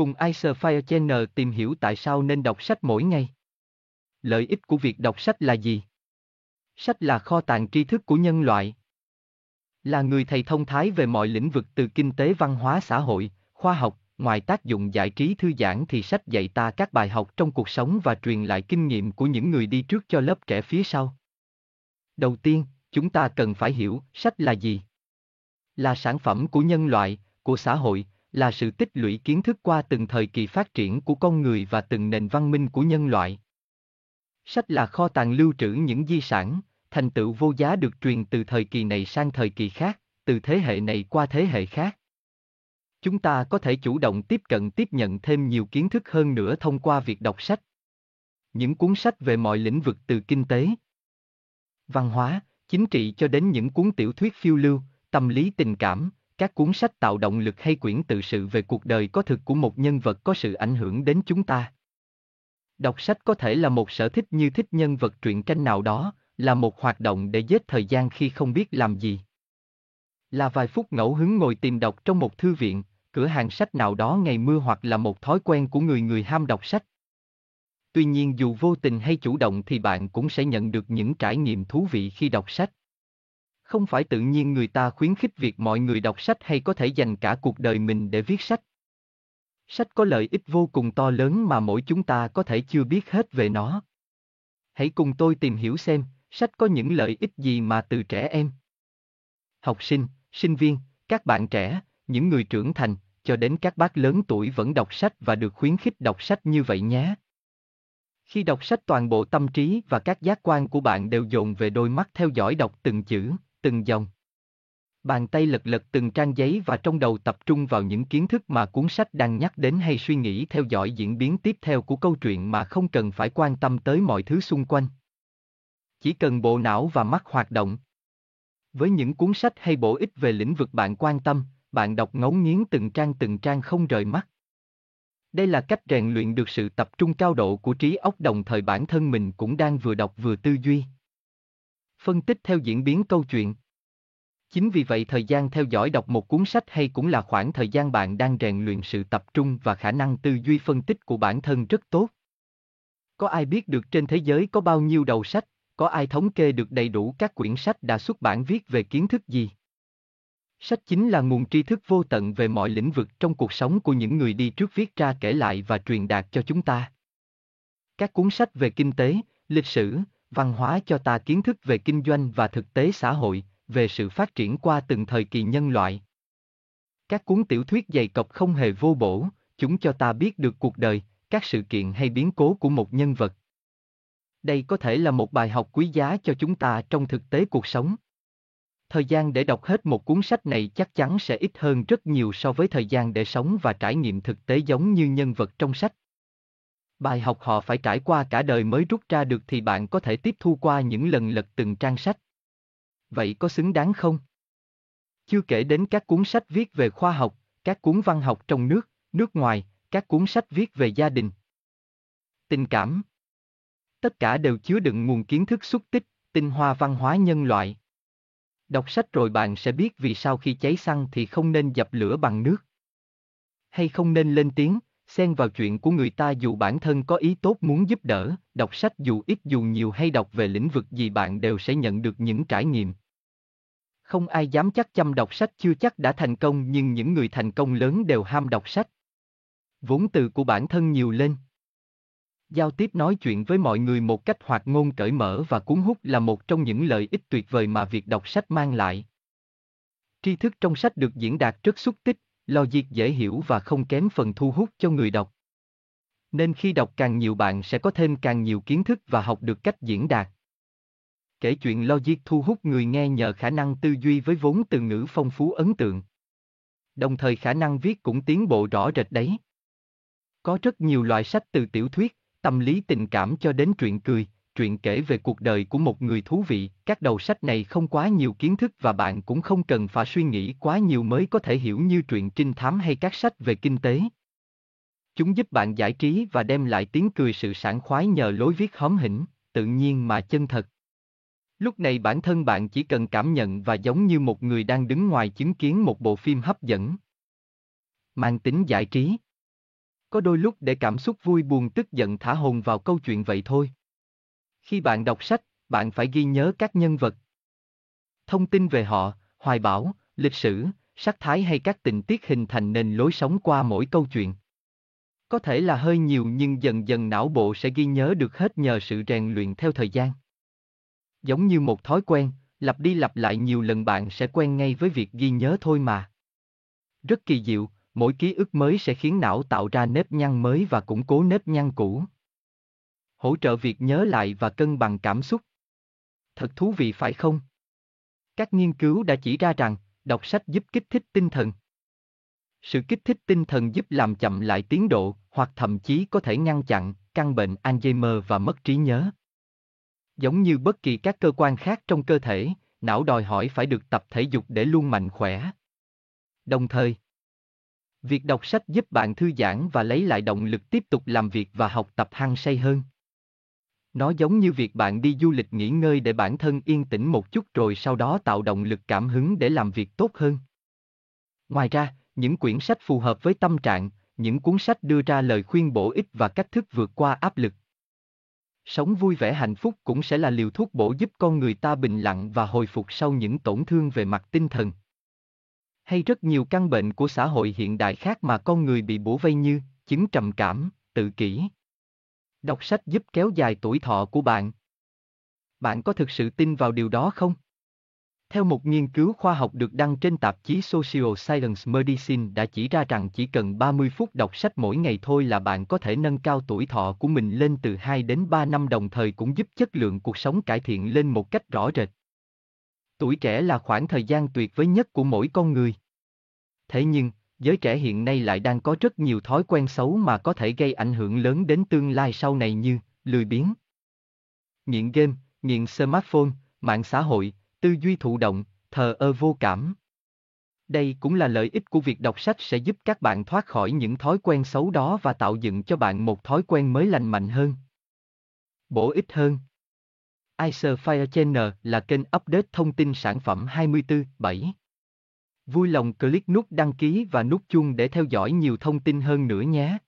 Cùng Fire Channel tìm hiểu tại sao nên đọc sách mỗi ngày. Lợi ích của việc đọc sách là gì? Sách là kho tàng tri thức của nhân loại. Là người thầy thông thái về mọi lĩnh vực từ kinh tế văn hóa xã hội, khoa học, ngoài tác dụng giải trí thư giãn thì sách dạy ta các bài học trong cuộc sống và truyền lại kinh nghiệm của những người đi trước cho lớp trẻ phía sau. Đầu tiên, chúng ta cần phải hiểu sách là gì. Là sản phẩm của nhân loại, của xã hội, là sự tích lũy kiến thức qua từng thời kỳ phát triển của con người và từng nền văn minh của nhân loại. Sách là kho tàng lưu trữ những di sản, thành tựu vô giá được truyền từ thời kỳ này sang thời kỳ khác, từ thế hệ này qua thế hệ khác. Chúng ta có thể chủ động tiếp cận tiếp nhận thêm nhiều kiến thức hơn nữa thông qua việc đọc sách. Những cuốn sách về mọi lĩnh vực từ kinh tế, văn hóa, chính trị cho đến những cuốn tiểu thuyết phiêu lưu, tâm lý tình cảm, các cuốn sách tạo động lực hay quyển tự sự về cuộc đời có thực của một nhân vật có sự ảnh hưởng đến chúng ta. Đọc sách có thể là một sở thích như thích nhân vật truyện tranh nào đó, là một hoạt động để giết thời gian khi không biết làm gì. Là vài phút ngẫu hứng ngồi tìm đọc trong một thư viện, cửa hàng sách nào đó ngày mưa hoặc là một thói quen của người người ham đọc sách. Tuy nhiên dù vô tình hay chủ động thì bạn cũng sẽ nhận được những trải nghiệm thú vị khi đọc sách. Không phải tự nhiên người ta khuyến khích việc mọi người đọc sách hay có thể dành cả cuộc đời mình để viết sách. Sách có lợi ích vô cùng to lớn mà mỗi chúng ta có thể chưa biết hết về nó. Hãy cùng tôi tìm hiểu xem, sách có những lợi ích gì mà từ trẻ em. Học sinh, sinh viên, các bạn trẻ, những người trưởng thành, cho đến các bác lớn tuổi vẫn đọc sách và được khuyến khích đọc sách như vậy nhé. Khi đọc sách toàn bộ tâm trí và các giác quan của bạn đều dồn về đôi mắt theo dõi đọc từng chữ, từng dòng. Bàn tay lật lật từng trang giấy và trong đầu tập trung vào những kiến thức mà cuốn sách đang nhắc đến hay suy nghĩ theo dõi diễn biến tiếp theo của câu chuyện mà không cần phải quan tâm tới mọi thứ xung quanh. Chỉ cần bộ não và mắt hoạt động. Với những cuốn sách hay bổ ích về lĩnh vực bạn quan tâm, bạn đọc ngấu nghiến từng trang từng trang không rời mắt. Đây là cách rèn luyện được sự tập trung cao độ của trí óc đồng thời bản thân mình cũng đang vừa đọc vừa tư duy. Phân tích theo diễn biến câu chuyện. Chính vì vậy thời gian theo dõi đọc một cuốn sách hay cũng là khoảng thời gian bạn đang rèn luyện sự tập trung và khả năng tư duy phân tích của bản thân rất tốt. Có ai biết được trên thế giới có bao nhiêu đầu sách, có ai thống kê được đầy đủ các quyển sách đã xuất bản viết về kiến thức gì? Sách chính là nguồn tri thức vô tận về mọi lĩnh vực trong cuộc sống của những người đi trước viết ra kể lại và truyền đạt cho chúng ta. Các cuốn sách về kinh tế, lịch sử, văn hóa cho ta kiến thức về kinh doanh và thực tế xã hội, về sự phát triển qua từng thời kỳ nhân loại. Các cuốn tiểu thuyết dày cọc không hề vô bổ, chúng cho ta biết được cuộc đời, các sự kiện hay biến cố của một nhân vật. Đây có thể là một bài học quý giá cho chúng ta trong thực tế cuộc sống. Thời gian để đọc hết một cuốn sách này chắc chắn sẽ ít hơn rất nhiều so với thời gian để sống và trải nghiệm thực tế giống như nhân vật trong sách. Bài học họ phải trải qua cả đời mới rút ra được thì bạn có thể tiếp thu qua những lần lật từng trang sách. Vậy có xứng đáng không? Chưa kể đến các cuốn sách viết về khoa học, các cuốn văn học trong nước, nước ngoài, các cuốn sách viết về gia đình. Tình cảm. Tất cả đều chứa đựng nguồn kiến thức xúc tích, tinh hoa văn hóa nhân loại. Đọc sách rồi bạn sẽ biết vì sao khi cháy xăng thì không nên dập lửa bằng nước. Hay không nên lên tiếng, xen vào chuyện của người ta dù bản thân có ý tốt muốn giúp đỡ, đọc sách dù ít dù nhiều hay đọc về lĩnh vực gì bạn đều sẽ nhận được những trải nghiệm. Không ai dám chắc chăm đọc sách chưa chắc đã thành công nhưng những người thành công lớn đều ham đọc sách. Vốn từ của bản thân nhiều lên. Giao tiếp nói chuyện với mọi người một cách hoạt ngôn cởi mở và cuốn hút là một trong những lợi ích tuyệt vời mà việc đọc sách mang lại. Tri thức trong sách được diễn đạt rất xúc tích, logic dễ hiểu và không kém phần thu hút cho người đọc. Nên khi đọc càng nhiều bạn sẽ có thêm càng nhiều kiến thức và học được cách diễn đạt. Kể chuyện logic thu hút người nghe nhờ khả năng tư duy với vốn từ ngữ phong phú ấn tượng. Đồng thời khả năng viết cũng tiến bộ rõ rệt đấy. Có rất nhiều loại sách từ tiểu thuyết, tâm lý tình cảm cho đến truyện cười, truyện kể về cuộc đời của một người thú vị, các đầu sách này không quá nhiều kiến thức và bạn cũng không cần phải suy nghĩ quá nhiều mới có thể hiểu như truyện trinh thám hay các sách về kinh tế. Chúng giúp bạn giải trí và đem lại tiếng cười sự sảng khoái nhờ lối viết hóm hỉnh, tự nhiên mà chân thật. Lúc này bản thân bạn chỉ cần cảm nhận và giống như một người đang đứng ngoài chứng kiến một bộ phim hấp dẫn. Mang tính giải trí Có đôi lúc để cảm xúc vui buồn tức giận thả hồn vào câu chuyện vậy thôi. Khi bạn đọc sách, bạn phải ghi nhớ các nhân vật. Thông tin về họ, hoài bão, lịch sử, sắc thái hay các tình tiết hình thành nền lối sống qua mỗi câu chuyện. Có thể là hơi nhiều nhưng dần dần não bộ sẽ ghi nhớ được hết nhờ sự rèn luyện theo thời gian. Giống như một thói quen, lặp đi lặp lại nhiều lần bạn sẽ quen ngay với việc ghi nhớ thôi mà. Rất kỳ diệu, mỗi ký ức mới sẽ khiến não tạo ra nếp nhăn mới và củng cố nếp nhăn cũ. Hỗ trợ việc nhớ lại và cân bằng cảm xúc. Thật thú vị phải không? Các nghiên cứu đã chỉ ra rằng, đọc sách giúp kích thích tinh thần. Sự kích thích tinh thần giúp làm chậm lại tiến độ, hoặc thậm chí có thể ngăn chặn căn bệnh Alzheimer và mất trí nhớ. Giống như bất kỳ các cơ quan khác trong cơ thể, não đòi hỏi phải được tập thể dục để luôn mạnh khỏe. Đồng thời, việc đọc sách giúp bạn thư giãn và lấy lại động lực tiếp tục làm việc và học tập hăng say hơn. Nó giống như việc bạn đi du lịch nghỉ ngơi để bản thân yên tĩnh một chút rồi sau đó tạo động lực cảm hứng để làm việc tốt hơn. Ngoài ra, những quyển sách phù hợp với tâm trạng, những cuốn sách đưa ra lời khuyên bổ ích và cách thức vượt qua áp lực. Sống vui vẻ hạnh phúc cũng sẽ là liều thuốc bổ giúp con người ta bình lặng và hồi phục sau những tổn thương về mặt tinh thần. Hay rất nhiều căn bệnh của xã hội hiện đại khác mà con người bị bủa vây như chứng trầm cảm, tự kỷ. Đọc sách giúp kéo dài tuổi thọ của bạn. Bạn có thực sự tin vào điều đó không? Theo một nghiên cứu khoa học được đăng trên tạp chí Social Science Medicine đã chỉ ra rằng chỉ cần 30 phút đọc sách mỗi ngày thôi là bạn có thể nâng cao tuổi thọ của mình lên từ 2 đến 3 năm đồng thời cũng giúp chất lượng cuộc sống cải thiện lên một cách rõ rệt. Tuổi trẻ là khoảng thời gian tuyệt vời nhất của mỗi con người. Thế nhưng, giới trẻ hiện nay lại đang có rất nhiều thói quen xấu mà có thể gây ảnh hưởng lớn đến tương lai sau này như lười biếng, nghiện game, nghiện smartphone, mạng xã hội, tư duy thụ động, thờ ơ vô cảm. Đây cũng là lợi ích của việc đọc sách sẽ giúp các bạn thoát khỏi những thói quen xấu đó và tạo dựng cho bạn một thói quen mới lành mạnh hơn. Bổ ích hơn Icer Fire Channel là kênh update thông tin sản phẩm 24/7. Vui lòng click nút đăng ký và nút chuông để theo dõi nhiều thông tin hơn nữa nhé.